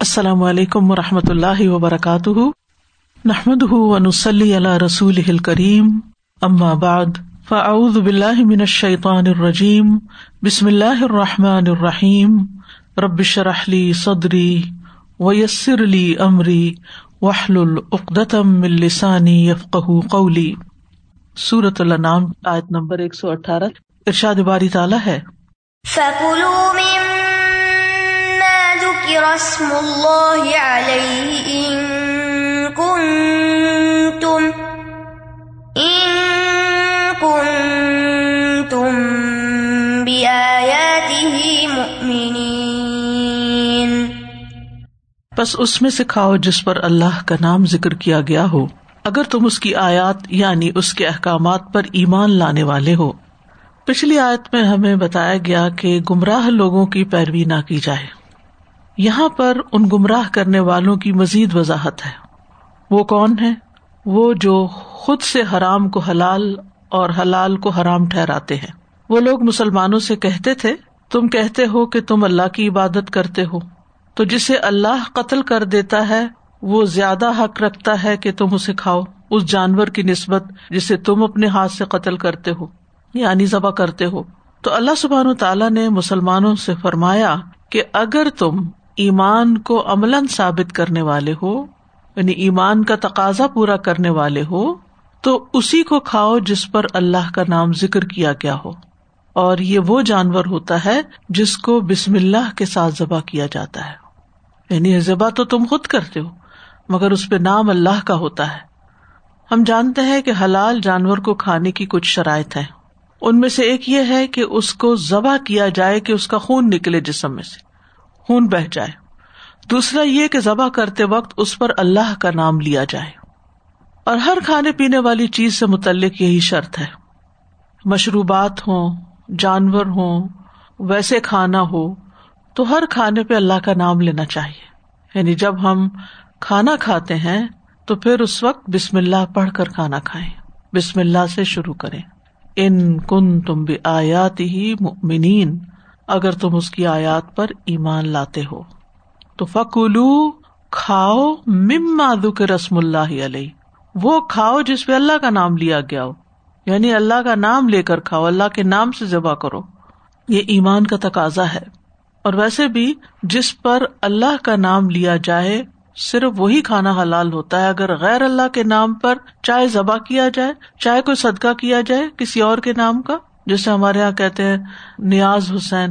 السلام علیکم و رحمۃ اللہ وبرکاتہ۔ نحمد ونسلی علی رسول کریم اما بعد، فاعوذ باللہ من الشیطان الرجیم۔ بسم اللہ الرحمٰن الرحیم۔ ربش رحلی صدری ویسر علی عمری وحل العقدم السانی یفق قولی۔ صورت النام آیت نمبر ایک سو اٹھارہ۔ ارشاد باری تعالیٰ ہے۔ اسم الله عليه إن كنتم إن كنتم بآياته مؤمنين بس اس میں سے کھاؤ جس پر اللہ کا نام ذکر کیا گیا ہو۔ اگر تم اس کی آیات یعنی اس کے احکامات پر ایمان لانے والے ہو۔ پچھلی آیت میں ہمیں بتایا گیا کہ گمراہ لوگوں کی پیروی نہ کی جائے۔ یہاں پر ان گمراہ کرنے والوں کی مزید وضاحت ہے۔ وہ کون ہے وہ جو خود سے حرام کو حلال اور حلال کو حرام ٹھہراتے ہیں۔ وہ لوگ مسلمانوں سے کہتے تھے، تم کہتے ہو کہ تم اللہ کی عبادت کرتے ہو۔ تو جسے اللہ قتل کر دیتا ہے، وہ زیادہ حق رکھتا ہے کہ تم اسے کھاؤ۔ اس جانور کی نسبت جسے تم اپنے ہاتھ سے قتل کرتے ہو یعنی ذبح کرتے ہو۔ تو اللہ سبحان تعالیٰ نے مسلمانوں سے فرمایا کہ اگر تم ایمان کو عمل ثابت کرنے والے ہو یعنی ایمان کا تقاضا پورا کرنے والے ہو، تو اسی کو کھاؤ جس پر اللہ کا نام ذکر کیا گیا ہو۔ اور یہ وہ جانور ہوتا ہے جس کو بسم اللہ کے ساتھ ذبح کیا جاتا ہے۔ یعنی ذبح تو تم خود کرتے ہو، مگر اس پہ نام اللہ کا ہوتا ہے۔ ہم جانتے ہیں کہ حلال جانور کو کھانے کی کچھ شرائط ہے ان میں سے ایک یہ ہے کہ اس کو ذبح کیا جائے کہ اس کا خون نکلے جسم میں سے۔ خون بہ جائے۔ دوسرا یہ کہ ذبح کرتے وقت اس پر اللہ کا نام لیا جائے۔ اور ہر کھانے پینے والی چیز سے متعلق یہی شرط ہے۔ مشروبات ہوں، جانور ہوں، ویسے کھانا ہو، تو ہر کھانے پہ اللہ کا نام لینا چاہیے۔ یعنی جب ہم کھانا کھاتے ہیں، تو پھر اس وقت بسم اللہ پڑھ کر کھانا کھائیں۔ بسم اللہ سے شروع کریں۔ ان کن تم بھی آیات ہی منین اگر تم اس کی آیات پر ایمان لاتے ہو۔ تو فکولو کھاؤ مما دک رسم اللہ علیہ وہ کھاؤ جس پہ اللہ کا نام لیا گیا ہو۔ یعنی اللہ کا نام لے کر کھاؤ، اللہ کے نام سے ذبح کرو۔ یہ ایمان کا تقاضا ہے۔ اور ویسے بھی جس پر اللہ کا نام لیا جائے، صرف وہی کھانا حلال ہوتا ہے۔ اگر غیر اللہ کے نام پر چاہے ذبح کیا جائے، چاہے کوئی صدقہ کیا جائے کسی اور کے نام کا جیسے ہمارے یہاں کہتے ہیں نیاز حسین،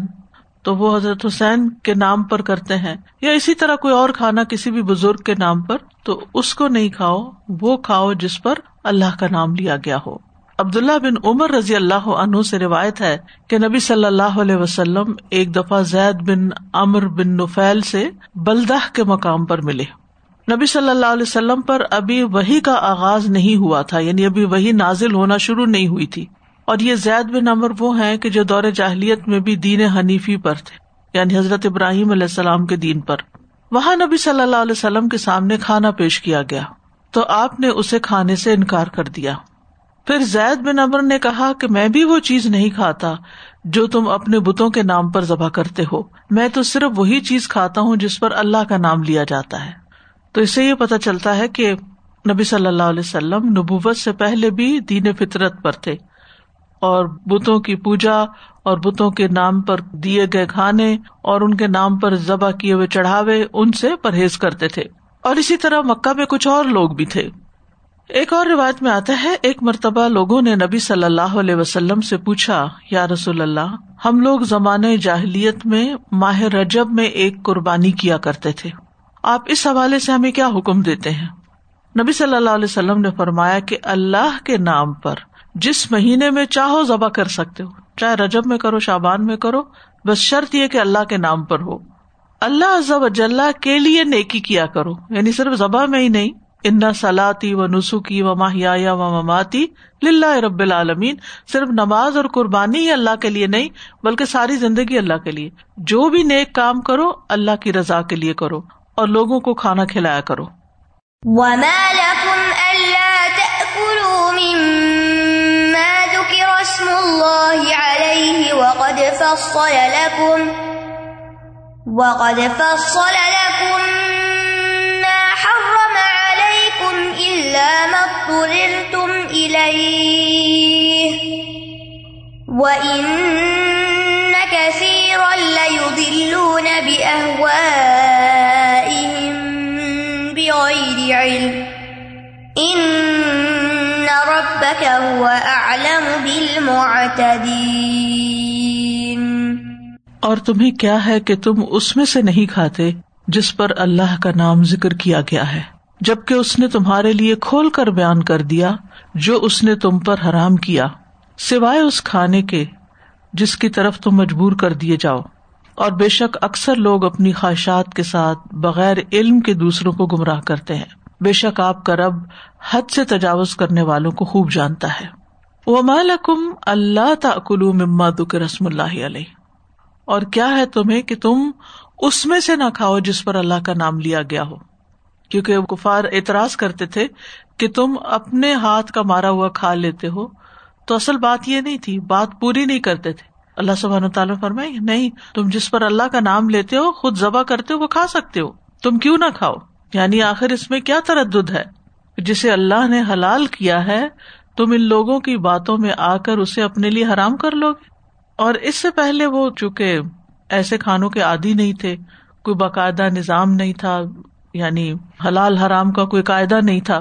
تو وہ حضرت حسین کے نام پر کرتے ہیں۔ یا اسی طرح کوئی اور کھانا کسی بھی بزرگ کے نام پر، تو اس کو نہیں کھاؤ، وہ کھاؤ جس پر اللہ کا نام لیا گیا ہو۔ عبداللہ بن عمر رضی اللہ عنہ سے روایت ہے کہ نبی صلی اللہ علیہ وسلم ایک دفعہ زید بن امر بن نفیل سے بلدہ کے مقام پر ملے۔ نبی صلی اللہ علیہ وسلم پر ابھی وہی کا آغاز نہیں ہوا تھا یعنی ابھی وہی نازل ہونا شروع نہیں ہوئی تھی۔ اور یہ زید بن امر وہ ہیں کہ جو دور جاہلیت میں بھی دین حنیفی پر تھے یعنی حضرت ابراہیم علیہ السلام کے دین پر۔ وہاں نبی صلی اللہ علیہ وسلم کے سامنے کھانا پیش کیا گیا، تو آپ نے اسے کھانے سے انکار کر دیا۔ پھر زید بن امر نے کہا کہ میں بھی وہ چیز نہیں کھاتا جو تم اپنے بتوں کے نام پر ذبح کرتے ہو۔ میں تو صرف وہی چیز کھاتا ہوں جس پر اللہ کا نام لیا جاتا ہے۔ تو اس سے یہ پتا چلتا ہے کہ نبی صلی اللہ علیہ وسلم نبوت سے پہلے بھی دین فطرت پر تھے۔ اور بتوں کی پوجا اور بتوں کے نام پر دیے گئے کھانے اور ان کے نام پر ذبح کیے ہوئے چڑھاوے ان سے پرہیز کرتے تھے۔ اور اسی طرح مکہ میں کچھ اور لوگ بھی تھے۔ ایک اور روایت میں آتا ہے، ایک مرتبہ لوگوں نے نبی صلی اللہ علیہ وسلم سے پوچھا، یا رسول اللہ، ہم لوگ زمانے جاہلیت میں ماہ رجب میں ایک قربانی کیا کرتے تھے۔ آپ اس حوالے سے ہمیں کیا حکم دیتے ہیں؟ نبی صلی اللہ علیہ وسلم نے فرمایا کہ اللہ کے نام پر جس مہینے میں چاہو ذبح کر سکتے ہو۔ چاہے رجب میں کرو شابان میں کرو، بس شرط یہ کہ اللہ کے نام پر ہو۔ اللہ ضب کے لیے نیکی کیا کرو۔ یعنی صرف ذبح میں ہی نہیں۔ ان سلاتی و نسخی و ماہیا و مماتی للہ رب العالمین۔ صرف نماز اور قربانی ہی اللہ کے لیے نہیں، بلکہ ساری زندگی اللہ کے لیے۔ جو بھی نیک کام کرو، اللہ کی رضا کے لیے کرو۔ اور لوگوں کو کھانا کھلایا کرو۔ اسم اللہ علیہ وقد فصل لكم وقد فصل لكم بالمعتدين اور تمہیں کیا ہے کہ تم اس میں سے نہیں کھاتے جس پر اللہ کا نام ذکر کیا گیا ہے، جبکہ اس نے تمہارے لیے کھول کر بیان کر دیا جو اس نے تم پر حرام کیا، سوائے اس کھانے کے جس کی طرف تم مجبور کر دیے جاؤ۔ اور بے شک اکثر لوگ اپنی خواہشات کے ساتھ بغیر علم کے دوسروں کو گمراہ کرتے ہیں۔ بے شک آپ کا رب حد سے تجاوز کرنے والوں کو خوب جانتا ہے۔ وہ مالکم اللہ تعقلو مما دک رسم اللہ علیہ اور کیا ہے تمہیں کہ تم اس میں سے نہ کھاؤ جس پر اللہ کا نام لیا گیا ہو؟ کیونکہ کفار اعتراض کرتے تھے کہ تم اپنے ہاتھ کا مارا ہوا کھا لیتے ہو۔ تو اصل بات یہ نہیں تھی، بات پوری نہیں کرتے تھے۔ اللہ سبحانہ تعالیٰ فرمائے نہیں، تم جس پر اللہ کا نام لیتے ہو، خود ذبح کرتے ہو، وہ کھا سکتے ہو۔ تم کیوں نہ کھاؤ؟ یعنی آخر اس میں کیا تردد ہے؟ جسے اللہ نے حلال کیا ہے تم ان لوگوں کی باتوں میں آ کر اسے اپنے لیے حرام کر لو گے؟ اور اس سے پہلے وہ چونکہ ایسے کھانوں کے عادی نہیں تھے، کوئی باقاعدہ نظام نہیں تھا یعنی حلال حرام کا کوئی قاعدہ نہیں تھا،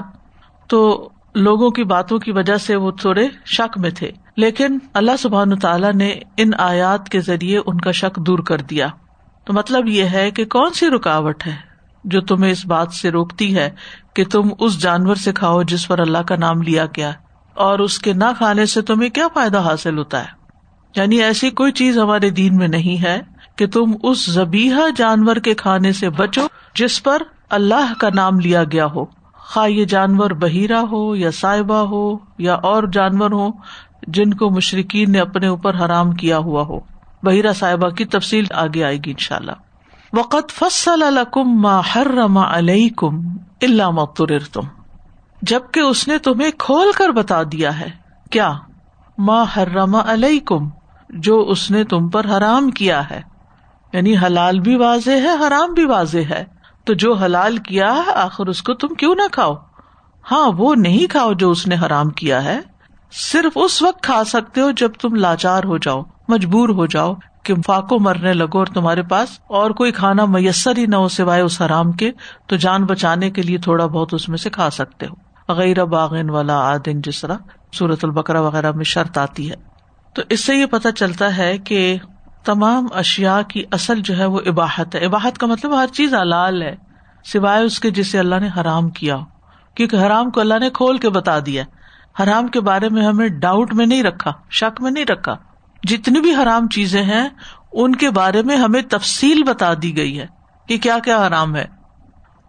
تو لوگوں کی باتوں کی وجہ سے وہ تھوڑے شک میں تھے۔ لیکن اللہ سبحان تعالیٰ نے ان آیات کے ذریعے ان کا شک دور کر دیا۔ تو مطلب یہ ہے کہ کون سی رکاوٹ ہے جو تمہیں اس بات سے روکتی ہے کہ تم اس جانور سے کھاؤ جس پر اللہ کا نام لیا گیا اور اس کے نہ کھانے سے تمہیں کیا فائدہ حاصل ہوتا ہے؟ یعنی ایسی کوئی چیز ہمارے دین میں نہیں ہے کہ تم اس زبیحا جانور کے کھانے سے بچو جس پر اللہ کا نام لیا گیا ہو۔ خواہ یہ جانور بہیرا ہو یا صاحبہ ہو یا اور جانور ہو جن کو مشرقین نے اپنے اوپر حرام کیا ہوا ہو۔ بحیرہ صاحبہ کی تفصیل آگے آئے گی ان شاء اللہ وقت فصل الکم ما حرم علیکم الا ما تم جبکہ اس نے تمہیں کھول کر بتا دیا ہے۔ کیا؟ ما حرم علیکم، جو اس نے تم پر حرام کیا ہے۔ یعنی حلال بھی واضح ہے، حرام بھی واضح ہے۔ تو جو حلال کیا ہے، آخر اس کو تم کیوں نہ کھاؤ؟ ہاں وہ نہیں کھاؤ جو اس نے حرام کیا ہے۔ صرف اس وقت کھا سکتے ہو جب تم لاچار ہو جاؤ، مجبور ہو جاؤ کہ فاقو مرنے لگو اور تمہارے پاس اور کوئی کھانا میسر ہی نہ ہو سوائے اس حرام کے، تو جان بچانے کے لیے تھوڑا بہت اس میں سے کھا سکتے ہو۔ غیر باغن والا آدن جس طرح سورت البکرا وغیرہ میں شرط آتی ہے۔ تو اس سے یہ پتا چلتا ہے کہ تمام اشیاء کی اصل جو ہے وہ عباہت ہے۔ عباہت کا مطلب ہر چیز حلال ہے، سوائے اس کے جسے اللہ نے حرام کیا۔ ہو کیونکہ حرام کو اللہ نے کھول کے بتا دیا حرام کے بارے میں ہمیں ڈاؤٹ میں نہیں رکھا، شک میں نہیں رکھا۔ جتنی بھی حرام چیزیں ہیں، ان کے بارے میں ہمیں تفصیل بتا دی گئی ہے کہ کیا کیا حرام ہے۔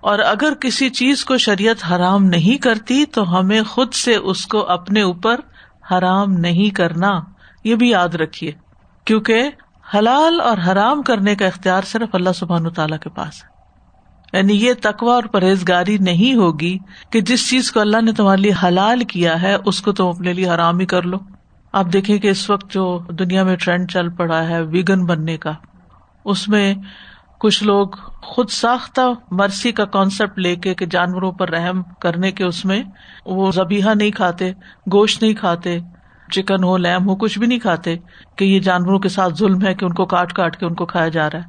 اور اگر کسی چیز کو شریعت حرام نہیں کرتی تو ہمیں خود سے اس کو اپنے اوپر حرام نہیں کرنا، یہ بھی یاد رکھیے۔ کیونکہ حلال اور حرام کرنے کا اختیار صرف اللہ سبحان تعالیٰ کے پاس ہے۔ یعنی یہ تقوا اور پرہیزگاری نہیں ہوگی کہ جس چیز کو اللہ نے تمہارے لیے حلال کیا ہے، اس کو تم اپنے لیے حرام ہی کر لو۔ آپ دیکھیں کہ اس وقت جو دنیا میں ٹرینڈ چل پڑا ہے ویگن بننے کا، اس میں کچھ لوگ خود ساختہ مرسی کا کانسیپٹ لے کے کہ جانوروں پر رحم کرنے کے اس میں وہ زبیحا نہیں کھاتے، گوشت نہیں کھاتے، چکن ہو، لیم ہو، کچھ بھی نہیں کھاتے کہ یہ جانوروں کے ساتھ ظلم ہے کہ ان کو کاٹ کاٹ کے ان کو کھایا جا رہا ہے۔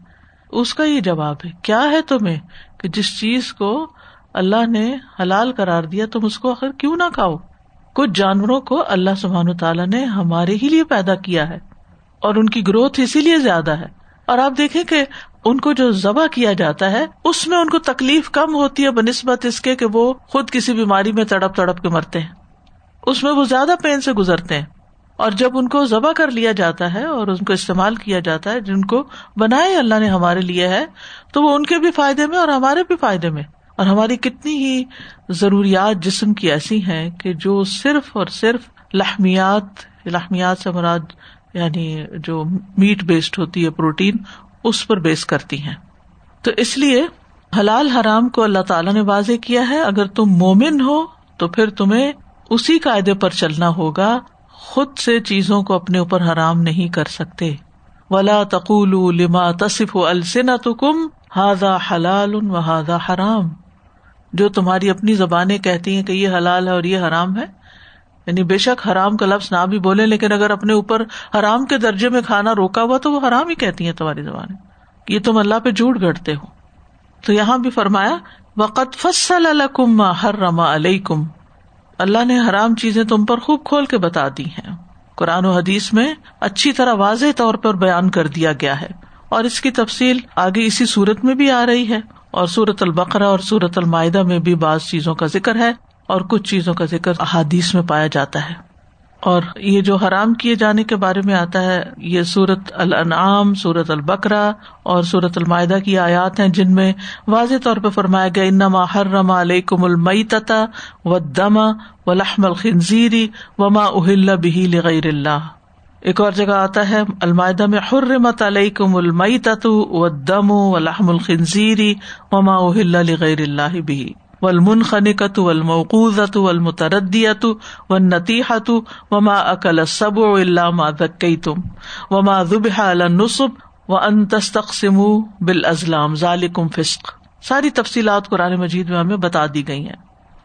اس کا یہ جواب ہے، کیا ہے تمہیں کہ جس چیز کو اللہ نے حلال کرار دیا تم اس کو آخر کیوں نہ کھاؤ؟ کچھ جانوروں کو اللہ سبحان تعالیٰ نے ہمارے ہی لیے پیدا کیا ہے اور ان کی گروتھ اسی لیے زیادہ ہے۔ اور آپ دیکھیں کہ ان کو جو ذبح کیا جاتا ہے، اس میں ان کو تکلیف کم ہوتی ہے، بنسبت اس کے کہ وہ خود کسی بیماری میں تڑپ تڑپ کے مرتے ہیں۔ اس میں وہ زیادہ پین سے گزرتے ہیں۔ اور جب ان کو ذبح کر لیا جاتا ہے اور ان کو استعمال کیا جاتا ہے، جن کو بنائے اللہ نے ہمارے لیے ہے، تو وہ ان کے بھی فائدے میں اور ہمارے بھی فائدے میں۔ اور ہماری کتنی ہی ضروریات جسم کی ایسی ہیں کہ جو صرف اور صرف لحمیات لحمیات سے مراد یعنی جو میٹ بیسڈ ہوتی ہے، پروٹین اس پر بیس کرتی ہیں۔ تو اس لیے حلال حرام کو اللہ تعالیٰ نے واضح کیا ہے، اگر تم مومن ہو تو پھر تمہیں اسی قاعدے پر چلنا ہوگا، خود سے چیزوں کو اپنے اوپر حرام نہیں کر سکتے۔ ولا تقول لما تصف السنتكم هذا حلال وهذا حرام۔ جو تمہاری اپنی زبانیں کہتی ہیں کہ یہ حلال ہے اور یہ حرام ہے یعنی بے شک حرام کا لفظ نہ بھی بولے لیکن اگر اپنے اوپر حرام کے درجے میں کھانا روکا ہوا تو وہ حرام ہی کہتی ہیں تمہاری زبانیں یہ تم اللہ پہ جھوٹ گڑتے ہو۔ تو یہاں بھی فرمایا وقت فصل الکم ہر رما علیہ اللہ نے حرام چیزیں تم پر خوب کھول کے بتا دی ہیں۔ قرآن و حدیث میں اچھی طرح واضح طور پر بیان کر دیا گیا ہے۔ اور اس کی تفصیل آگے اسی صورت میں بھی آ رہی ہے۔ اور سورت البقرا اور سورت المائدہ میں بھی بعض چیزوں کا ذکر ہے۔ اور کچھ چیزوں کا ذکر احادیث میں پایا جاتا ہے۔ اور یہ جو حرام کیے جانے کے بارے میں آتا ہے، یہ سورت الانعام، سورت البکرا اور سورت المائدہ کی آیات ہیں، جن میں واضح طور پہ فرمایا گیا، انما حرم علیکم المئی تتا و دما و لحم الخنزیری وما اہل بہی لغیر اللہ۔ ایک اور جگہ آتا ہے، المائدہ میں حرمت علیکم المئی تتو و دم و لحم الخنزیری وما اہل لغیر اللہ بہی ولمن خنکت ولموقوزت ولمتردیت و نتیحت وما اکل سب اللہ ما دکی تم وما ذبح النصب و ان تستقسم بال ازلام ذالکم فسق. ساری تفصیلات قرآن مجید میں ہمیں بتا دی گئی ہیں.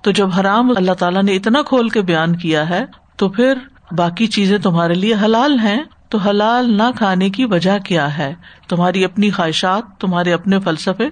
تو جب حرام اللہ تعالیٰ نے اتنا کھول کے بیان کیا ہے، تو پھر باقی چیزیں تمہارے لیے حلال ہیں، تو حلال نہ کھانے کی وجہ کیا ہے؟ تمہاری اپنی خواہشات، تمہارے اپنے فلسفے،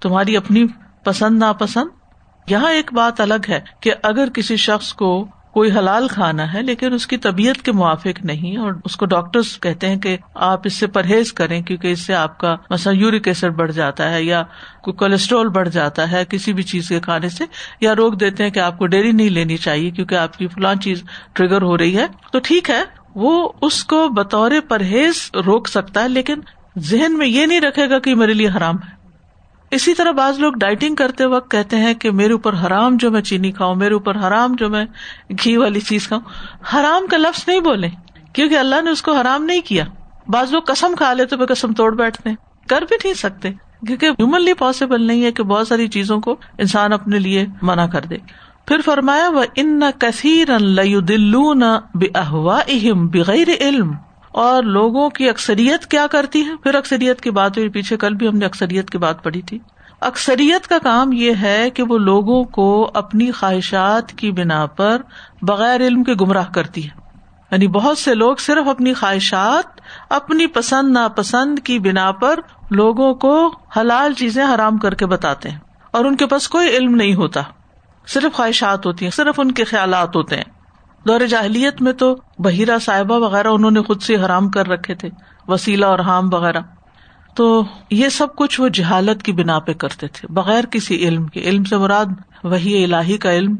تمہاری اپنی پسند ناپسند یہاں ایک بات الگ ہے کہ اگر کسی شخص کو کوئی حلال کھانا ہے لیکن اس کی طبیعت کے موافق نہیں اور اس کو ڈاکٹر کہتے ہیں کہ آپ اس سے پرہیز کریں کیونکہ اس سے آپ کا مثلا یورک ایسڈ بڑھ جاتا ہے یا کوئی کولیسٹرول بڑھ جاتا ہے کسی بھی چیز کے کھانے سے یا روک دیتے ہیں کہ آپ کو ڈیری نہیں لینی چاہیے کیونکہ آپ کی فلان چیز ٹریگر ہو رہی ہے تو ٹھیک ہے، وہ اس کو بطور پرہیز روک سکتا ہے لیکن ذہن میں یہ نہیں رکھے گا کہ میرے لیے حرام ہے۔ اسی طرح بعض لوگ ڈائٹنگ کرتے وقت کہتے ہیں کہ میرے اوپر حرام جو میں چینی کھاؤں، میرے اوپر حرام جو میں گھی والی چیز کھاؤں۔ حرام کا لفظ نہیں بولے کیونکہ اللہ نے اس کو حرام نہیں کیا۔ بعض لوگ کسم کھا لیتے وہ کسم توڑ بیٹھتے کر بھی نہیں سکتے، کیونکہ ہیومنلی پاسبل نہیں ہے کہ بہت ساری چیزوں کو انسان اپنے لیے منع کر دے۔ پھر فرمایا وہ ان کثیر بے احوا بغیر علم۔ اور لوگوں کی اکثریت کیا کرتی ہے پھر اکثریت کی بات ہوئی، پیچھے کل بھی ہم نے اکثریت کی بات پڑھی تھی۔ اکثریت کا کام یہ ہے کہ وہ لوگوں کو اپنی خواہشات کی بنا پر بغیر علم کے گمراہ کرتی ہے یعنی بہت سے لوگ صرف اپنی خواہشات، اپنی پسند، ناپسند کی بنا پر لوگوں کو حلال چیزیں حرام کر کے بتاتے ہیں۔ اور ان کے پاس کوئی علم نہیں ہوتا۔ صرف خواہشات ہوتی ہیں، صرف ان کے خیالات ہوتے ہیں۔ دور جاہلیت میں تو بحیرہ صاحبہ وغیرہ انہوں نے خود سے حرام کر رکھے تھے، وسیلہ اور حام وغیرہ۔ تو یہ سب کچھ وہ جہالت کی بنا پہ کرتے تھے، بغیر کسی علم کے۔ علم سے مراد وہی الہی کا علم،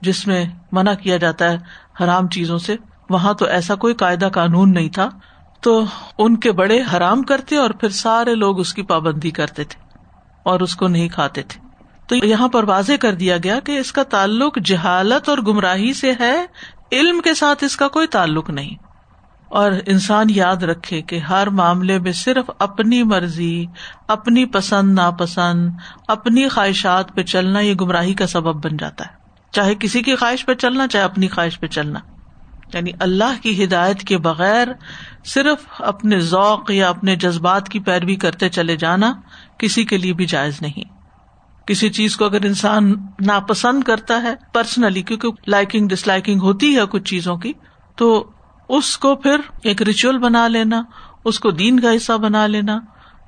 جس میں منع کیا جاتا ہے حرام چیزوں سے۔ وہاں تو ایسا کوئی قاعدہ قانون نہیں تھا۔ تو ان کے بڑے حرام کرتے اور پھر سارے لوگ اس کی پابندی کرتے تھے اور اس کو نہیں کھاتے تھے۔ تو یہاں پر واضح کر دیا گیا کہ اس کا تعلق جہالت اور گمراہی سے ہے، علم کے ساتھ اس کا کوئی تعلق نہیں۔ اور انسان یاد رکھے کہ ہر معاملے میں صرف اپنی مرضی، اپنی پسند، ناپسند، اپنی خواہشات پہ چلنا یہ گمراہی کا سبب بن جاتا ہے۔ چاہے کسی کی خواہش پہ چلنا، چاہے اپنی خواہش پہ چلنا۔ یعنی اللہ کی ہدایت کے بغیر صرف اپنے ذوق یا اپنے جذبات کی پیروی کرتے چلے جانا کسی کے لیے بھی جائز نہیں۔ کسی چیز کو اگر انسان ناپسند کرتا ہے پرسنلی کیونکہ لائکنگ ڈس لائکنگ ہوتی ہے کچھ چیزوں کی، تو اس کو پھر ایک ریچول بنا لینا، اس کو دین کا حصہ بنا لینا،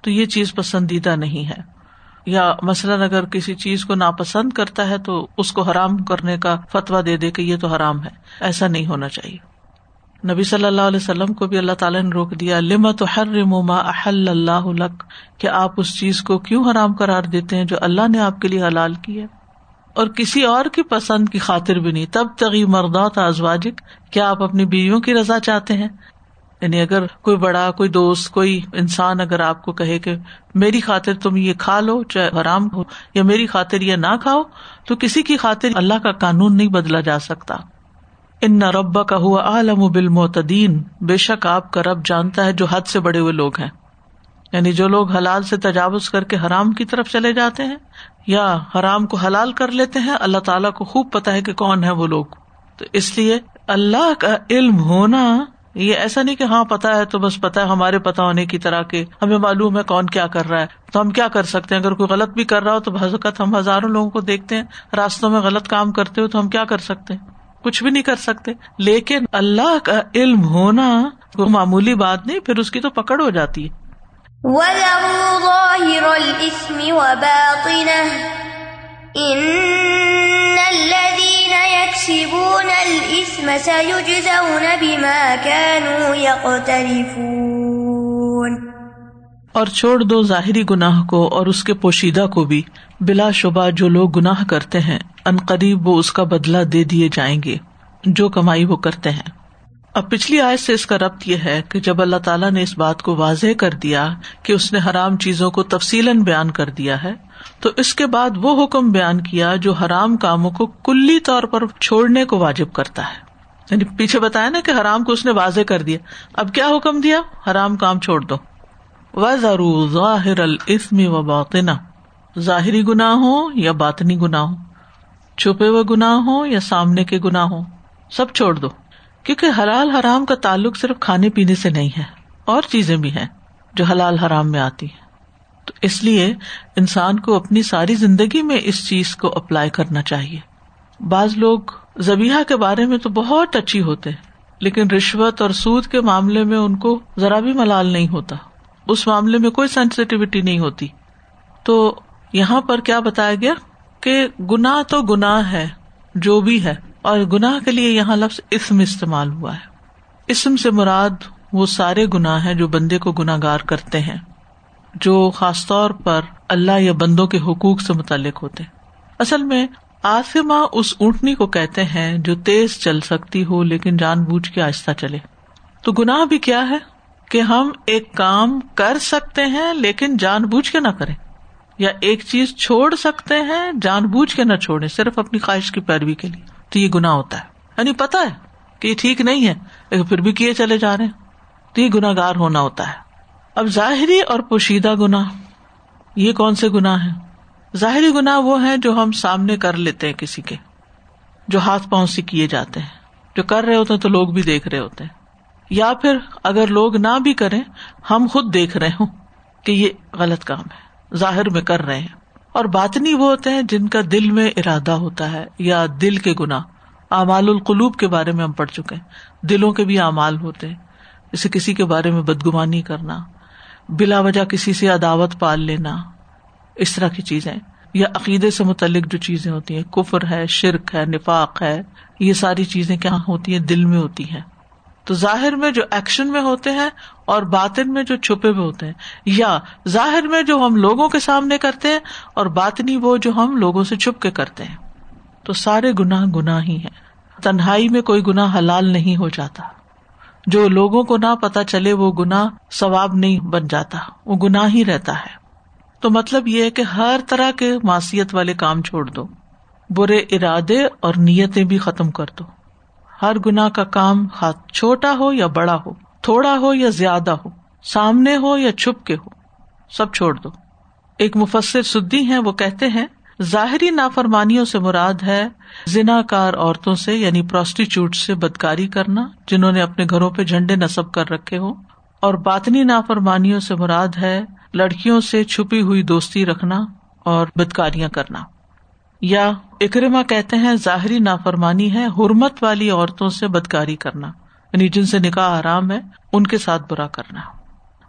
تو یہ چیز پسندیدہ نہیں ہے۔ یا مثلاً اگر کسی چیز کو ناپسند کرتا ہے تو اس کو حرام کرنے کا فتویٰ دے دے کہ یہ تو حرام ہے، ایسا نہیں ہونا چاہیے۔ نبی صلی اللہ علیہ وسلم کو بھی اللہ تعالیٰ نے روک دیا لما تو ہر رما احل اللہ کہ آپ اس چیز کو کیوں حرام کرار دیتے ہیں جو اللہ نے آپ کے لیے حلال کیا اور کسی اور کی پسند کی خاطر بھی نہیں۔ تب تغی مردات ازواجک، کیا آپ اپنی بیویوں کی رضا چاہتے ہیں؟ یعنی اگر کوئی بڑا، کوئی دوست، کوئی انسان اگر آپ کو کہے کہ میری خاطر تم یہ کھا لو، چاہے حرام ہو، یا میری خاطر یہ نہ کھاؤ، تو کسی کی خاطر اللہ کا قانون نہیں بدلا جا سکتا۔ ان نہ ربا کا ہوا عالم بل بے شک آپ کا رب جانتا ہے جو حد سے بڑے ہوئے لوگ ہیں۔ یعنی جو لوگ حلال سے تجاوز کر کے حرام کی طرف چلے جاتے ہیں یا حرام کو حلال کر لیتے ہیں، اللہ تعالیٰ کو خوب پتا ہے کہ کون ہے وہ لوگ۔ تو اس لیے اللہ کا علم ہونا، یہ ایسا نہیں کہ ہاں پتا ہے تو بس پتا ہے ہمارے پتا ہونے کی طرح کے ہمیں معلوم ہے کون کیا کر رہا ہے۔ تو ہم کیا کر سکتے ہیں؟ اگر کوئی غلط بھی کر رہا ہو تو حضرت ہم ہزاروں لوگوں کو دیکھتے ہیں، راستوں میں غلط کام کرتے ہو تو ہم کیا کر سکتے ہیں؟ کچھ بھی نہیں کر سکتے۔ لیکن اللہ کا علم ہونا وہ معمولی بات نہیں پھر اس کی تو پکڑ ہو جاتی ہے۔ اور چھوڑ دو ظاہری گناہ کو اور اس کے پوشیدہ کو بھی۔ بلا شبہ جو لوگ گناہ کرتے ہیں۔ ان قریب وہ اس کا بدلہ دے دیے جائیں گے، جو کمائی وہ کرتے ہیں۔ اب پچھلی آیت سے اس کا ربط یہ ہے کہ جب اللہ تعالیٰ نے اس بات کو واضح کر دیا کہ اس نے حرام چیزوں کو تفصیل بیان کر دیا ہے، تو اس کے بعد وہ حکم بیان کیا جو حرام کاموں کو کلی طور پر چھوڑنے کو واجب کرتا ہے۔ یعنی پیچھے بتایا نا کہ حرام کو اس نے واضح کر دیا۔ اب کیا حکم دیا؟ حرام کام چھوڑ دو۔ و ظاہر السمی و باطنا ظاہری گناہ ہو یا باطنی گناہ ہو چھپے ہوئے گناہ ہو یا سامنے کے گناہ ہو سب چھوڑ دو۔ کیونکہ حلال حرام کا تعلق صرف کھانے پینے سے نہیں ہے، اور چیزیں بھی ہیں جو حلال حرام میں آتی ہیں۔ تو اس لیے انسان کو اپنی ساری زندگی میں اس چیز کو اپلائی کرنا چاہیے۔ بعض لوگ زبیحا کے بارے میں تو بہت اچھی ہوتے لیکن رشوت اور سود کے معاملے میں ان کو ذرا بھی ملال نہیں ہوتا۔ اس معاملے میں کوئی سینسٹیوٹی نہیں ہوتی۔ تو یہاں پر کیا بتایا گیا؟ کہ گناہ تو گناہ ہے، جو بھی ہے، اور گناہ کے لیے یہاں لفظ اسم استعمال ہوا ہے۔ اسم سے مراد وہ سارے گناہ ہیں جو بندے کو گناگار کرتے ہیں، جو خاص طور پر اللہ یا بندوں کے حقوق سے متعلق ہوتے اصل میں آسما اس اونٹنی کو کہتے ہیں جو تیز چل سکتی ہو لیکن جان بوجھ کے آہستہ چلے۔ تو گناہ بھی کیا ہے؟ کہ ہم ایک کام کر سکتے ہیں لیکن جان بوجھ کے نہ کریں۔ یا ایک چیز چھوڑ سکتے ہیں، جان بوجھ کے نہ چھوڑے صرف اپنی خواہش کی پیروی کے لیے۔ تو یہ گنا ہوتا ہے۔ یعنی پتا ہے کہ یہ ٹھیک نہیں ہے، لیکن پھر بھی کیے چلے جا رہے ہیں۔ تو یہ گناگار ہونا ہوتا ہے۔ اب ظاہری اور پوشیدہ گنا یہ کون سے گنا ہے ظاہری گنا وہ ہے جو ہم سامنے کر لیتے ہیں کسی کے، جو ہاتھ پاؤں سے کیے جاتے ہیں۔ جو کر رہے ہوتے ہیں تو لوگ بھی دیکھ رہے ہوتے ہیں۔ یا پھر اگر لوگ نہ بھی کریں، ہم خود دیکھ رہے ہوں کہ یہ غلط کام ہے۔ ظاہر میں کر رہے ہیں۔ اور باطنی وہ ہوتے ہیں جن کا دل میں ارادہ ہوتا ہے یا دل کے گنا اعمال القلوب کے بارے میں ہم پڑھ چکے ہیں۔ دلوں کے بھی اعمال ہوتے ہیں۔ جیسے کسی کے بارے میں بدگمانی کرنا، بلا وجہ کسی سے عداوت پال لینا، اس طرح کی چیزیں۔ یا عقیدے سے متعلق جو چیزیں ہوتی ہیں، کفر ہے، شرک ہے، نفاق ہے، یہ ساری چیزیں کیا ہوتی ہیں؟ دل میں ہوتی ہیں۔ تو ظاہر میں جو ایکشن میں ہوتے ہیں اور باطن میں جو چھپے ہوئے ہوتے ہیں یا ظاہر میں جو ہم لوگوں کے سامنے کرتے ہیں اور باطنی وہ جو ہم لوگوں سے چھپ کے کرتے ہیں۔ تو سارے گناہ گناہ ہی ہیں۔ تنہائی میں کوئی گناہ حلال نہیں ہو جاتا۔ جو لوگوں کو نہ پتا چلے وہ گنا ثواب نہیں بن جاتا۔ وہ گناہ ہی رہتا ہے۔ تو مطلب یہ ہے کہ ہر طرح کے معاشیت والے کام چھوڑ دو۔ برے ارادے اور نیتیں بھی ختم کر دو۔ ہر گنا کا کام چھوٹا ہو یا بڑا ہو، تھوڑا ہو یا زیادہ ہو، سامنے ہو یا چھپ کے ہو، سب چھوڑ دو۔ ایک مفسر سدی ہیں، وہ کہتے ہیں، ظاہری نافرمانیوں سے مراد ہے زنا کار عورتوں سے یعنی پروسٹیچیوٹ سے بدکاری کرنا، جنہوں نے اپنے گھروں پہ جھنڈے نصب کر رکھے ہوں۔ اور باطنی نافرمانیوں سے مراد ہے لڑکیوں سے چھپی ہوئی دوستی رکھنا اور بدکاریاں کرنا۔ یا اکرما کہتے ہیں، ظاہری نافرمانی ہے، حرمت والی عورتوں سے بدکاری کرنا۔ یعنی جن سے نکاح آرام ہے، ان کے ساتھ برا کرنا۔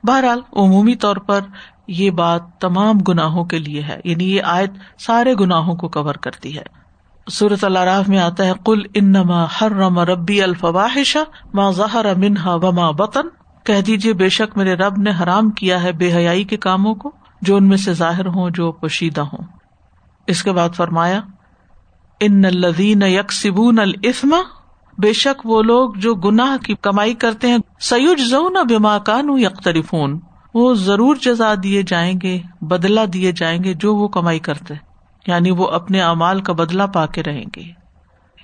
بہرحال، عمومی طور پر یہ بات تمام گناہوں کے لیے ہے۔ یعنی یہ آیت سارے گناہوں کو کور کرتی ہے۔ صورت اللہ میں آتا ہے کل انما حرم ربی الفواہش ما ظہر منہا وما بطن۔ کہہ دیجیے بے شک میرے رب نے حرام کیا ہے، بے حیائی کے کاموں کو، جو ان میں سے ظاہر ہوں، جو پوشیدہ ہوں۔ اس کے بعد فرمایا، ان الذین یکسبون الاسم بے شک وہ لوگ جو گناہ کی کمائی کرتے ہیں سیوج زون بما کانو یکتریفون وہ ضرور جزا دیے جائیں گے بدلا دیے جائیں گے جو وہ کمائی کرتے یعنی وہ اپنے امال کا بدلا پا کے رہیں گے۔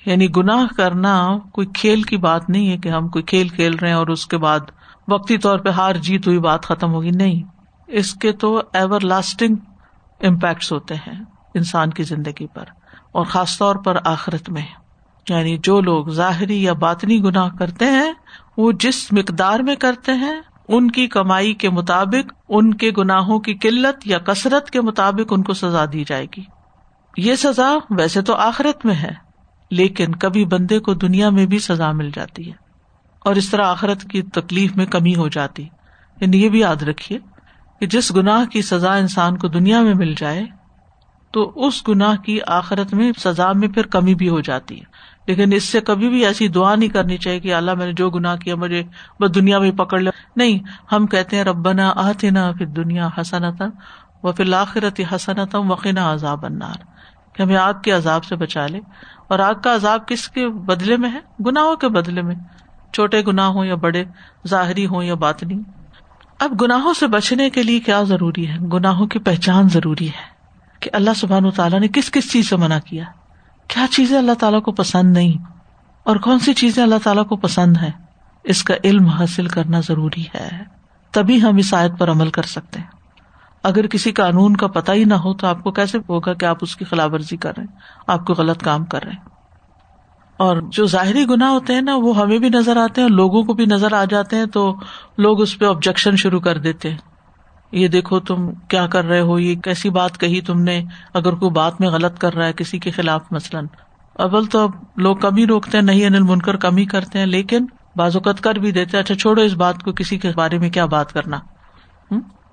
یعنی گناہ کرنا کوئی کھیل کی بات نہیں ہے کہ ہم کوئی کھیل کھیل رہے ہیں اور اس کے بعد وقتی طور پہ ہار جیت ہوئی بات ختم ہوگی۔ نہیں، اس کے تو ایور لاسٹنگ امپیکٹس ہوتے ہیں۔ انسان کی زندگی پر، اور خاص طور پر آخرت میں۔ یعنی جو لوگ ظاہری یا باطنی گناہ کرتے ہیں، وہ جس مقدار میں کرتے ہیں، ان کی کمائی کے مطابق، ان کے گناہوں کی قلت یا کثرت کے مطابق ان کو سزا دی جائے گی۔ یہ سزا ویسے تو آخرت میں ہے، لیکن کبھی بندے کو دنیا میں بھی سزا مل جاتی ہے۔ اور اس طرح آخرت کی تکلیف میں کمی ہو جاتی۔ یعنی یہ بھی یاد رکھیے کہ جس گناہ کی سزا انسان کو دنیا میں مل جائے تو اس گناہ کی آخرت میں سزا میں پھر کمی بھی ہو جاتی ہے۔ لیکن اس سے کبھی بھی ایسی دعا نہیں کرنی چاہیے کہ اللہ میں نے جو گناہ کیا مجھے بس دنیا میں پکڑ لے نہیں، ہم کہتے ہیں، ربنا آتے نا پھر دنیا حسنتم و پھر آخرت حسنتم وقینا عذاب انار کہ ہمیں آگ کے عذاب سے بچا لے۔ اور آگ کا عذاب کس کے بدلے میں ہے؟ گناہوں کے بدلے میں۔ چھوٹے گناہ ہوں یا بڑے، ظاہری ہوں یا باتنی اب گناہوں سے بچنے کے لیے کیا ضروری ہے؟ گناہوں کی پہچان ضروری ہے۔ کہ اللہ سبحان تعالیٰ نے کس کس چیز سے منع کیا؟ کیا چیزیں اللہ تعالیٰ کو پسند نہیں؟ اور کون سی چیزیں اللہ تعالیٰ کو پسند ہے اس کا علم حاصل کرنا ضروری ہے۔ تبھی ہم اس آیت پر عمل کر سکتے ہیں۔ اگر کسی قانون کا پتا ہی نہ ہو تو آپ کو کیسے ہوگا کہ آپ اس کی خلاف ورزی کر رہے ہیں؟ آپ کو غلط کام کر رہے ہیں۔ اور جو ظاہری گنا ہوتے ہیں نا، وہ ہمیں بھی نظر آتے ہیں لوگوں کو بھی نظر آ جاتے ہیں تو لوگ اس پہ آبجیکشن شروع کر دیتے ہیں۔ یہ دیکھو تم کیا کر رہے ہو؟ یہ کیسی بات کہی تم نے؟ اگر کوئی بات میں غلط کر رہا ہے کسی کے خلاف مثلاً۔ اول تو اب لوگ کم ہی روکتے ہیں، نہیں انل منکر کم ہی کرتے ہیں، لیکن بعض اوقات کر بھی دیتے اچھا چھوڑو اس بات کو، کسی کے بارے میں کیا بات کرنا؟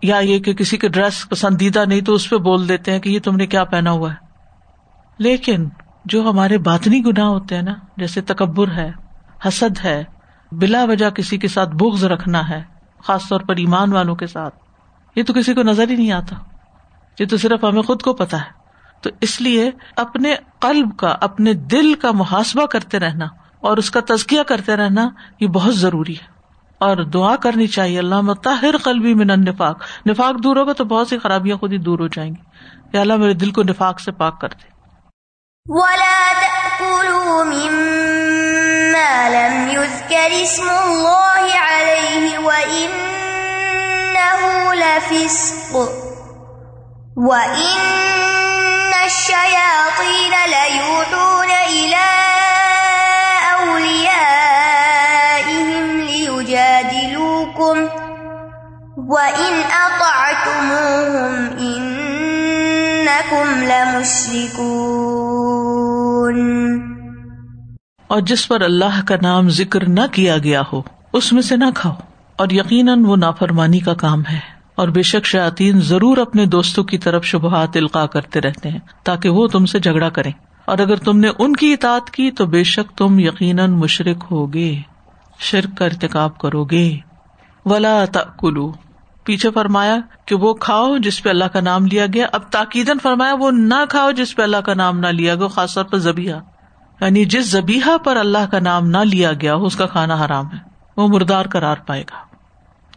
یا یہ کہ کسی کے ڈریس پسندیدہ نہیں تو اس پہ بول دیتے ہیں کہ یہ تم نے کیا پہنا ہوا ہے۔ لیکن جو ہمارے باطنی گناہ ہوتے ہیں نا، جیسے تکبر ہے، حسد ہے، بلا وجہ کسی کے ساتھ بغض رکھنا ہے، خاص طور پر ایمان والوں کے ساتھ یہ تو کسی کو نظر ہی نہیں آتا۔ یہ تو صرف ہمیں خود کو پتا ہے۔ تو اس لیے اپنے قلب کا، اپنے دل کا محاسبہ کرتے رہنا اور اس کا تزکیہ کرتے رہنا یہ بہت ضروری ہے۔ اور دعا کرنی چاہیے اللہ متحر قلبی من نفاق نفاق دور ہوگا تو بہت سی خرابیاں خود ہی دور ہو جائیں گی۔ یا اللہ میرے دل کو نفاق سے پاک کر دے۔ ولا تأكلوا مما لم يذكر اسم الله عليه وإنه لفسق وإن الشياطين ليوحون إلى أوليائهم ليجادلوكم. وإن أطعتموهم إنكم لمشركون. اور جس پر اللہ کا نام ذکر نہ کیا گیا ہو، اس میں سے نہ کھاؤ، اور یقیناً وہ نافرمانی کا کام ہے۔ اور بے شک شاطین ضرور اپنے دوستوں کی طرف شبہات القاع کرتے رہتے ہیں تاکہ وہ تم سے جھگڑا کرے اور اگر تم نے ان کی اطاعت کی تو بے شک تم یقیناً مشرق ہوگے، شرک کا ارتقاب کرو گے۔ ولا تلو پیچھے فرمایا کہ وہ کھاؤ جس پہ اللہ کا نام لیا گیا۔ اب تاکیدن فرمایا وہ نہ کھاؤ جس پہ اللہ کا نام نہ لیا گیا، خاص طور پر زبیہ یعنی جس زبیحا پر اللہ کا نام نہ لیا گیا، اس کا کھانا حرام ہے۔ وہ مردار کرار پائے گا۔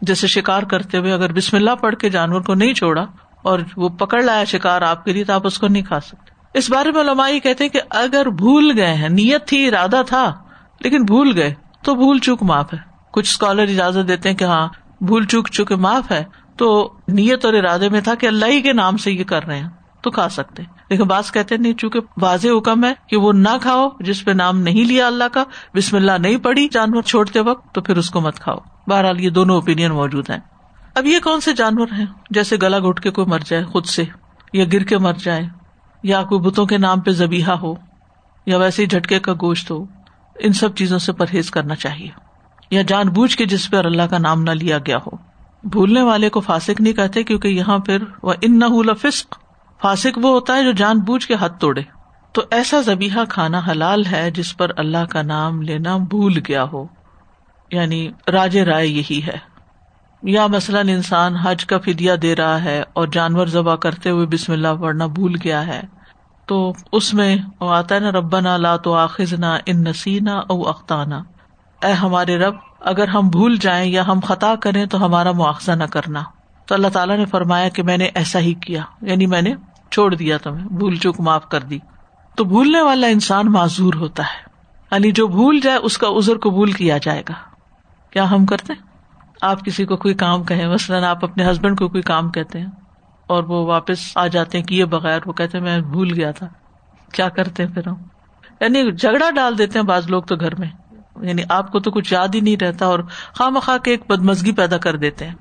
جیسے شکار کرتے ہوئے اگر بسم اللہ پڑھ کے جانور کو نہیں چھوڑا اور وہ پکڑ لایا شکار آپ کے لیے تو آپ اس کو نہیں کھا سکتے۔ اس بارے میں لمائی کہتے ہیں کہ اگر بھول گئے ہیں، نیت تھی، ارادہ تھا، لیکن بھول گئے، تو بھول چوک معاف ہے۔ کچھ اسکالر اجازت دیتے ہیں کہ ہاں بھول چوک چوک معاف ہے، تو نیت اور ارادے میں تھا کہ اللہ ہی کے نام سے یہ کر رہے ہیں۔ تو کھا سکتے۔ لیکن بعض کہتے نہیں، چونکہ واضح حکم ہے کہ وہ نہ کھاؤ، جس پہ نام نہیں لیا اللہ کا، بسم اللہ نہیں پڑی جانور چھوڑتے وقت، تو پھر اس کو مت کھاؤ۔ بہرحال یہ دونوں اوپین موجود ہیں۔ اب یہ کون سے جانور ہیں؟ جیسے گلا گھٹ کے کوئی مر جائے خود سے، یا گر کے مر جائے، یا کوئی بتوں کے نام پہ زبیحا ہو، یا ویسے ہی جھٹکے کا گوشت ہو، ان سب چیزوں سے پرہیز کرنا چاہیے۔ یا جان بوجھ کے جس پہ اللہ کا نام نہ لیا گیا ہو۔ بھولنے والے کو فاسک نہیں کہتے، کیونکہ یہاں پھر وہ ان نہ فاسک وہ ہوتا ہے جو جان بوجھ کے ہاتھ توڑے۔ تو ایسا زبیحا کھانا حلال ہے جس پر اللہ کا نام لینا بھول گیا ہو۔ یعنی راج رائے یہی ہے۔ یا مثلاً انسان حج کا فدیا دے رہا ہے اور جانور ذبح کرتے ہوئے بسم اللہ پڑھنا بھول گیا ہے۔ تو اس میں وہ آتا ہے نا ربا نا لا تو آخذ نہ ان نسینا او اختانہ اے ہمارے رب، اگر ہم بھول جائیں یا ہم خطا کریں تو ہمارا مواخذہ نہ کرنا۔ تو اللہ تعالیٰ نے فرمایا کہ میں نے ایسا ہی کیا۔ یعنی میں نے چھوڑ دیا تمہیں، بھول چوک معاف کر دی۔ تو بھولنے والا انسان معذور ہوتا ہے۔ یعنی جو بھول جائے، اس کا ازر قبول کیا جائے گا۔ کیا ہم کرتے آپ کسی کو کوئی کام کہیں، مثلاً آپ اپنے ہسبینڈ کو کوئی کام کہتے ہیں اور وہ واپس آ جاتے ہیں کیے بغیر وہ کہتے میں بھول گیا تھا۔ کیا کرتے ہیں پھر ہم؟ یعنی جھگڑا ڈال دیتے ہیں بعض لوگ تو گھر میں۔ یعنی آپ کو تو کچھ یاد ہی نہیں رہتا اور خواہ مخواہ کے ایک بدمزگی پیدا کر دیتے ہیں۔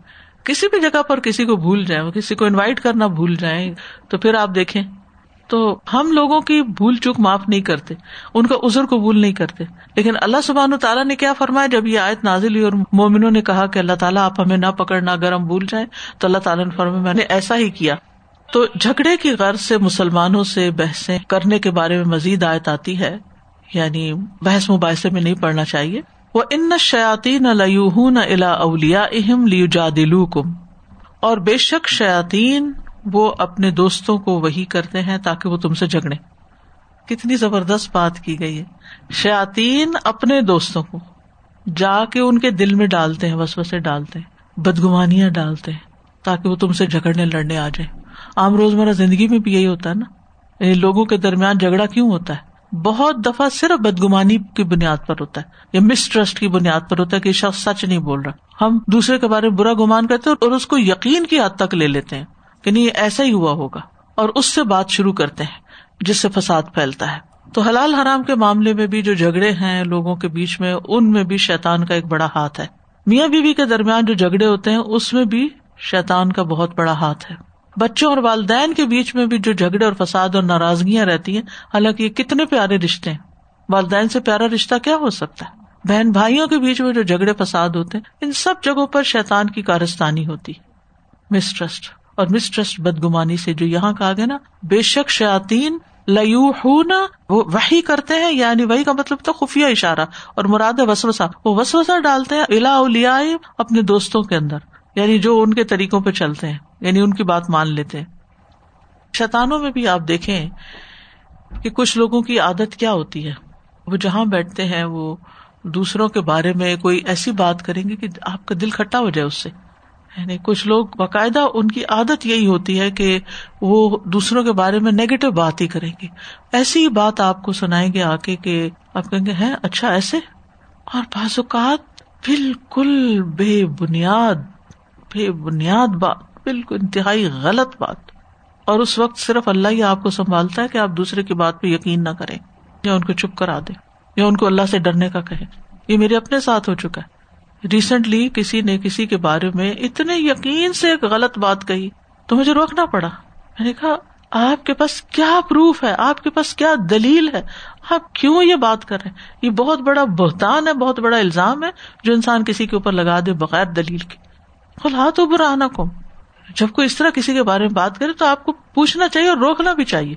کسی بھی جگہ پر کسی کو بھول جائیں کسی کو انوائٹ کرنا بھول جائیں، تو پھر آپ دیکھیں۔ تو ہم لوگوں کی بھول چوک معاف نہیں کرتے، ان کا ازر قبول نہیں کرتے۔ لیکن اللہ سبحان و تعالیٰ نے کیا فرمایا؟ جب یہ آیت نازل ہوئی اور مومنوں نے کہا کہ اللہ تعالیٰ، آپ ہمیں نہ پکڑنا اگر ہم بھول جائیں، تو اللہ تعالیٰ نے فرمایا، میں نے ایسا ہی کیا۔ تو جھگڑے کی غرض سے، مسلمانوں سے بحثیں کرنے کے بارے میں مزید آیت آتی ہے یعنی بحث مباحثے میں نہیں پڑھنا چاہیے۔ وہ ان شیاتی نہ لو نہ الا اولیا اہم لیو جا دلو کم اور بے شک شیاتین وہ اپنے دوستوں کو وہی کرتے ہیں تاکہ وہ تم سے جھگڑے کتنی زبردست بات کی گئی ہے۔ شیاتین اپنے دوستوں کو جا کے ان کے دل میں ڈالتے ہیں بس بسے ڈالتے ہیں، بدگمانیاں ڈالتے ہیں تاکہ وہ تم سے جھگڑنے لڑنے آ جائیں۔ عام روزمرہ زندگی میں بھی یہی ہوتا ہے نا۔ یعنی لوگوں کے درمیان جھگڑا کیوں ہوتا ہے؟ بہت دفعہ صرف بدگمانی کی بنیاد پر ہوتا ہے، یا مسٹرسٹ کی بنیاد پر ہوتا ہے کہ شخص سچ نہیں بول رہا۔ ہم دوسرے کے بارے میں برا گمان کرتے اور اس کو یقین کی حد تک لے لیتے ہیں کہ نہیں ایسا ہی ہوا ہوگا۔ اور اس سے بات شروع کرتے ہیں، جس سے فساد پھیلتا ہے۔ تو حلال حرام کے معاملے میں بھی جو جھگڑے ہیں لوگوں کے بیچ میں، ان میں بھی شیتان کا ایک بڑا ہاتھ ہے۔ میاں بیوی کے درمیان جو جھگڑے ہوتے ہیں، اس میں بھی شیتان کا بہت بڑا ہاتھ ہے۔ بچوں اور والدین کے بیچ میں بھی جو جھگڑے اور فساد اور ناراضگیاں رہتی ہیں، حالانکہ یہ کتنے پیارے رشتے ہیں۔ والدین سے پیارا رشتہ کیا ہو سکتا ہے؟ بہن بھائیوں کے بیچ میں جو جھگڑے، فساد ہوتے ہیں، ان سب جگہوں پر شیتان کی کارستانی ہوتی مسٹرسٹ اور مسٹرسٹ بدگمانی سے جو یہاں کہا گیا نا، بے شک شاطین لو وہ وہی کرتے ہیں یعنی وہی کا مطلب تو خفیہ اشارہ۔ اور مراد وسوسا وہ وسوسا ڈالتے ہیں الا اولیا اپنے دوستوں کے اندر یعنی جو ان کے طریقوں پہ چلتے ہیں۔ یعنی ان کی بات مان لیتے ہیں۔ شیتانوں میں بھی آپ دیکھیں کہ کچھ لوگوں کی عادت کیا ہوتی ہے؟ وہ جہاں بیٹھتے ہیں، وہ دوسروں کے بارے میں کوئی ایسی بات کریں گے کہ آپ کا دل کھٹا ہو جائے اس سے۔ یعنی کچھ لوگ باقاعدہ ان کی عادت یہی ہوتی ہے کہ وہ دوسروں کے بارے میں نیگیٹو بات ہی کریں گے۔ ایسی ہی بات آپ کو سنائیں گے آ کے کہ آپ کہیں گے ہے اچھا ایسے؟ اور بعض اوقات بالکل بے بنیاد بے بنیاد بات بالکل انتہائی غلط بات۔ اور اس وقت صرف اللہ ہی آپ کو سنبھالتا ہے کہ آپ دوسرے کی بات پہ یقین نہ کریں، یا ان کو چپ کرا دیں، یا ان کو اللہ سے ڈرنے کا کہیں۔ یہ میرے اپنے ساتھ ہو چکا ہے۔ ریسنٹلی کسی نے کسی کے بارے میں اتنے یقین سے ایک غلط بات کہی تو مجھے روکنا پڑا۔ میں نے کہا، آپ کے پاس کیا پروف ہے؟ آپ کے پاس کیا دلیل ہے؟ آپ کیوں یہ بات کر رہے ہیں؟ یہ بہت بڑا بہتان ہے، بہت بڑا الزام ہے جو انسان کسی کے اوپر لگا دے بغیر دلیل کے۔ خلا تو برا نہ کو جب کوئی اس طرح کسی کے بارے میں بات کرے تو آپ کو پوچھنا چاہیے اور روکنا بھی چاہیے۔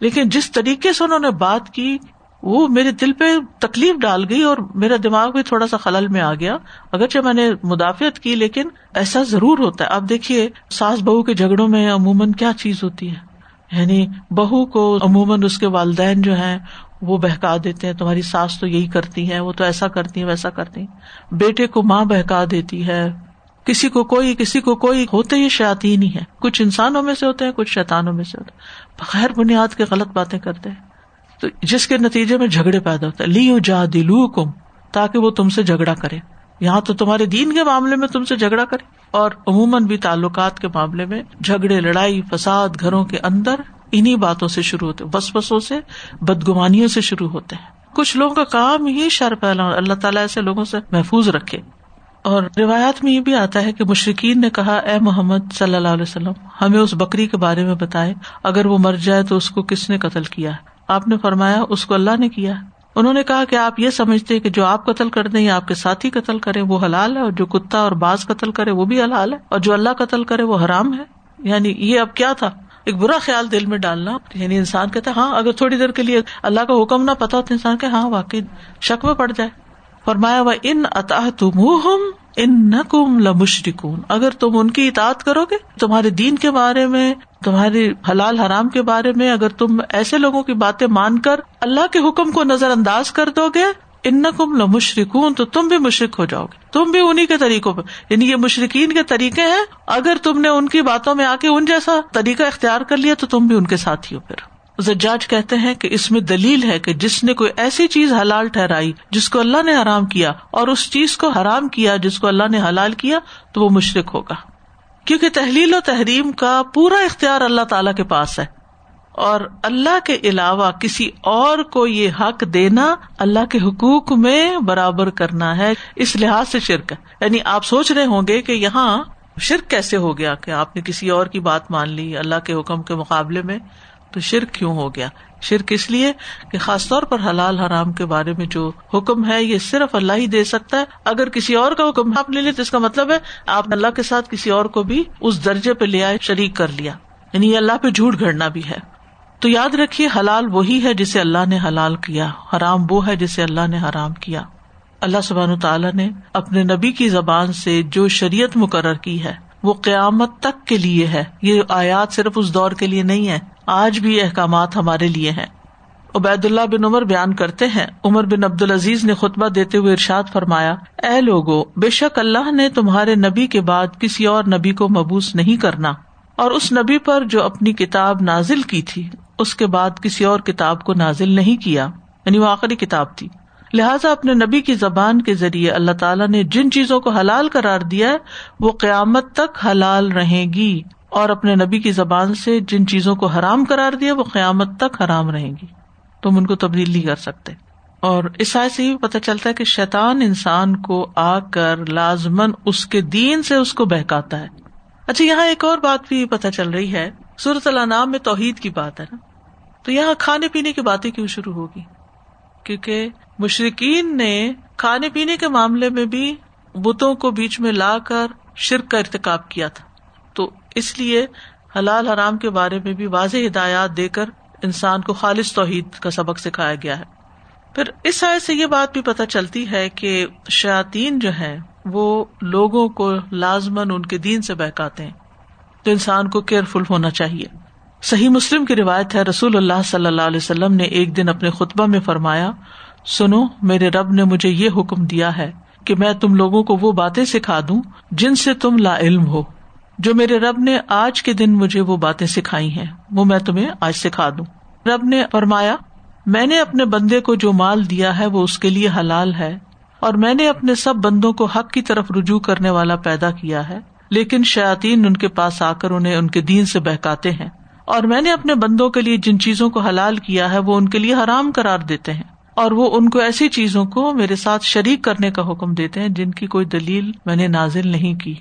لیکن جس طریقے سے انہوں نے بات کی، وہ میرے دل پہ تکلیف ڈال گئی اور میرا دماغ بھی تھوڑا سا خلل میں آ گیا۔ اگرچہ میں نے مدافعت کی، لیکن ایسا ضرور ہوتا ہے۔ اب دیکھیے، ساس بہو کے جھگڑوں میں عموماً کیا چیز ہوتی ہے؟ یعنی بہو کو عموماً اس کے والدین جو ہیں، وہ بہکا دیتے ہیں، تمہاری ساس تو یہی کرتی ہے وہ تو ایسا کرتی ہے ویسا کرتی ہیں۔ بیٹے کو ماں بہکا دیتی ہے۔ کسی کو کوئی، کسی کو کوئی ہوتے ہی شاطین ہی ہے کچھ انسانوں میں سے ہوتے ہیں، کچھ شیتانوں میں سے ہوتے ہیں۔ بغیر بنیاد کے غلط باتیں کرتے ہیں۔ تو جس کے نتیجے میں جھگڑے پیدا ہوتا ہے لیو جا دلو کم تاکہ وہ تم سے جھگڑا کرے۔ یہاں تو تمہارے دین کے معاملے میں تم سے جھگڑا کرے۔ اور عموماً بھی تعلقات کے معاملے میں جھگڑے، لڑائی، فساد گھروں کے اندر انہیں باتوں سے شروع ہوتے بس بسوں سے، بدگمانیوں سے شروع ہوتے ہیں۔ کچھ لوگوں کا کام ہی شر پہلا اللہ تعالیٰ ایسے لوگوں سے محفوظ رکھے۔ اور روایات میں یہ بھی آتا ہے کہ مشرقین نے کہا، اے محمد صلی اللہ علیہ وسلم، ہمیں اس بکری کے بارے میں بتائے، اگر وہ مر جائے تو اس کو کس نے قتل کیا؟ ہے آپ نے فرمایا، اس کو اللہ نے کیا۔ انہوں نے کہا کہ آپ یہ سمجھتے کہ جو آپ قتل کر دیں یا آپ کے ساتھی قتل کرے وہ حلال ہے اور جو کتا اور باز قتل کرے، وہ بھی حلال ہے اور جو اللہ قتل کرے، وہ حرام ہے۔ یعنی یہ اب کیا تھا؟ ایک برا خیال دل میں ڈالنا۔ یعنی انسان کہتا ہاں اگر تھوڑی دیر کے لیے اللہ کا حکم نہ پتا تو انسان کہ ہاں واقعی شک میں پڑ جائے۔ فرمایا وہ ان اطاح تم ان نقم لمشرکون. اگر تم ان کی اطاعت کرو گے تمہارے دین کے بارے میں، تمہاری حلال حرام کے بارے میں، اگر تم ایسے لوگوں کی باتیں مان کر اللہ کے حکم کو نظر انداز کر دو گے ان نقم لمشرکون، تو تم بھی مشرق ہو جاؤ گے تم بھی انہیں کے طریقوں پہ یعنی یہ مشرقین کے طریقے ہیں، اگر تم نے ان کی باتوں میں آ کے ان جیسا طریقہ اختیار کر لیا، تو تم بھی ان کے ساتھ ہی ہو پھر زجاج کہتے ہیں کہ اس میں دلیل ہے کہ جس نے کوئی ایسی چیز حلال ٹھہرائی جس کو اللہ نے حرام کیا اور اس چیز کو حرام کیا جس کو اللہ نے حلال کیا، تو وہ مشرق ہوگا۔ کیونکہ تحلیل و تحریم کا پورا اختیار اللہ تعالی کے پاس ہے۔ اور اللہ کے علاوہ کسی اور کو یہ حق دینا اللہ کے حقوق میں برابر کرنا ہے، اس لحاظ سے شرک ہے۔ یعنی آپ سوچ رہے ہوں گے کہ یہاں شرک کیسے ہو گیا کہ آپ نے کسی اور کی بات مان لی اللہ کے حکم کے مقابلے میں۔ تو شرک کیوں ہو گیا؟ شرک اس لیے کہ خاص طور پر حلال حرام کے بارے میں جو حکم ہے، یہ صرف اللہ ہی دے سکتا ہے۔ اگر کسی اور کا حکم آپ لے لیں تو اس کا مطلب ہے آپ نے اللہ کے ساتھ کسی اور کو بھی اس درجے پہ لے آئے، شریک کر لیا۔ یعنی یہ اللہ پہ جھوٹ گھڑنا بھی ہے۔ تو یاد رکھیے، حلال وہی ہے جسے اللہ نے حلال کیا، حرام وہ ہے جسے اللہ نے حرام کیا۔ اللہ سبحان تعالیٰ نے اپنے نبی کی زبان سے جو شریعت مقرر کی ہے، وہ قیامت تک کے لیے ہے۔ یہ آیات صرف اس دور کے لیے نہیں ہے آج بھی احکامات ہمارے لیے ہیں۔ عبید اللہ بن عمر بیان کرتے ہیں۔ عمر بن عبد العزیز نے خطبہ دیتے ہوئے ارشاد فرمایا، اے لوگو، بے شک اللہ نے تمہارے نبی کے بعد کسی اور نبی کو مبوس نہیں کرنا۔ اور اس نبی پر جو اپنی کتاب نازل کی تھی، اس کے بعد کسی اور کتاب کو نازل نہیں کیا۔ یعنی وہ آخری کتاب تھی۔ لہٰذا اپنے نبی کی زبان کے ذریعے اللہ تعالیٰ نے جن چیزوں کو حلال کرار دیا ہے، وہ قیامت تک حلال رہے گی۔ اور اپنے نبی کی زبان سے جن چیزوں کو حرام کرار دیا، وہ قیامت تک حرام رہیں گی۔ تم ان کو تبدیل نہیں کر سکتے۔ اور اس سے یہ پتہ چلتا ہے کہ شیطان انسان کو آ کر لازمن اس کے دین سے اس کو بہکاتا ہے۔ اچھا یہاں ایک اور بات بھی پتہ چل رہی ہے۔ صورت اللہ نام میں توحید کی بات ہے نا؟ تو یہاں کھانے پینے کی باتیں کیوں شروع ہوگی؟ کیونکہ مشرقین نے کھانے پینے کے معاملے میں بھی بتوں کو بیچ میں لا کر شرک کا ارتقاب کیا تھا۔ اس لیے حلال حرام کے بارے میں بھی واضح ہدایات دے کر انسان کو خالص توحید کا سبق سکھایا گیا ہے۔ پھر اس سائز سے یہ بات بھی پتہ چلتی ہے کہ شاطین جو ہے وہ لوگوں کو لازمن ان کے دین سے بہکاتے ہیں۔ تو انسان کو کیئرفل ہونا چاہیے۔ صحیح مسلم کی روایت ہے، رسول اللہ صلی اللہ علیہ وسلم نے ایک دن اپنے خطبہ میں فرمایا، سنو، میرے رب نے مجھے یہ حکم دیا ہے کہ میں تم لوگوں کو وہ باتیں سکھا دوں جن سے تم لا علم ہو۔ جو میرے رب نے آج کے دن مجھے وہ باتیں سکھائی ہیں، وہ میں تمہیں آج سکھا دوں۔ رب نے فرمایا، میں نے اپنے بندے کو جو مال دیا ہے، وہ اس کے لیے حلال ہے، اور میں نے اپنے سب بندوں کو حق کی طرف رجوع کرنے والا پیدا کیا ہے، لیکن شاطین ان کے پاس آ کر انہیں ان کے دین سے بہکاتے ہیں، اور میں نے اپنے بندوں کے لیے جن چیزوں کو حلال کیا ہے، وہ ان کے لیے حرام کرار دیتے ہیں، اور وہ ان کو ایسی چیزوں کو میرے ساتھ شریک کرنے کا حکم دیتے ہیں جن کی کوئی دلیل میں نے نازل نہیں کی۔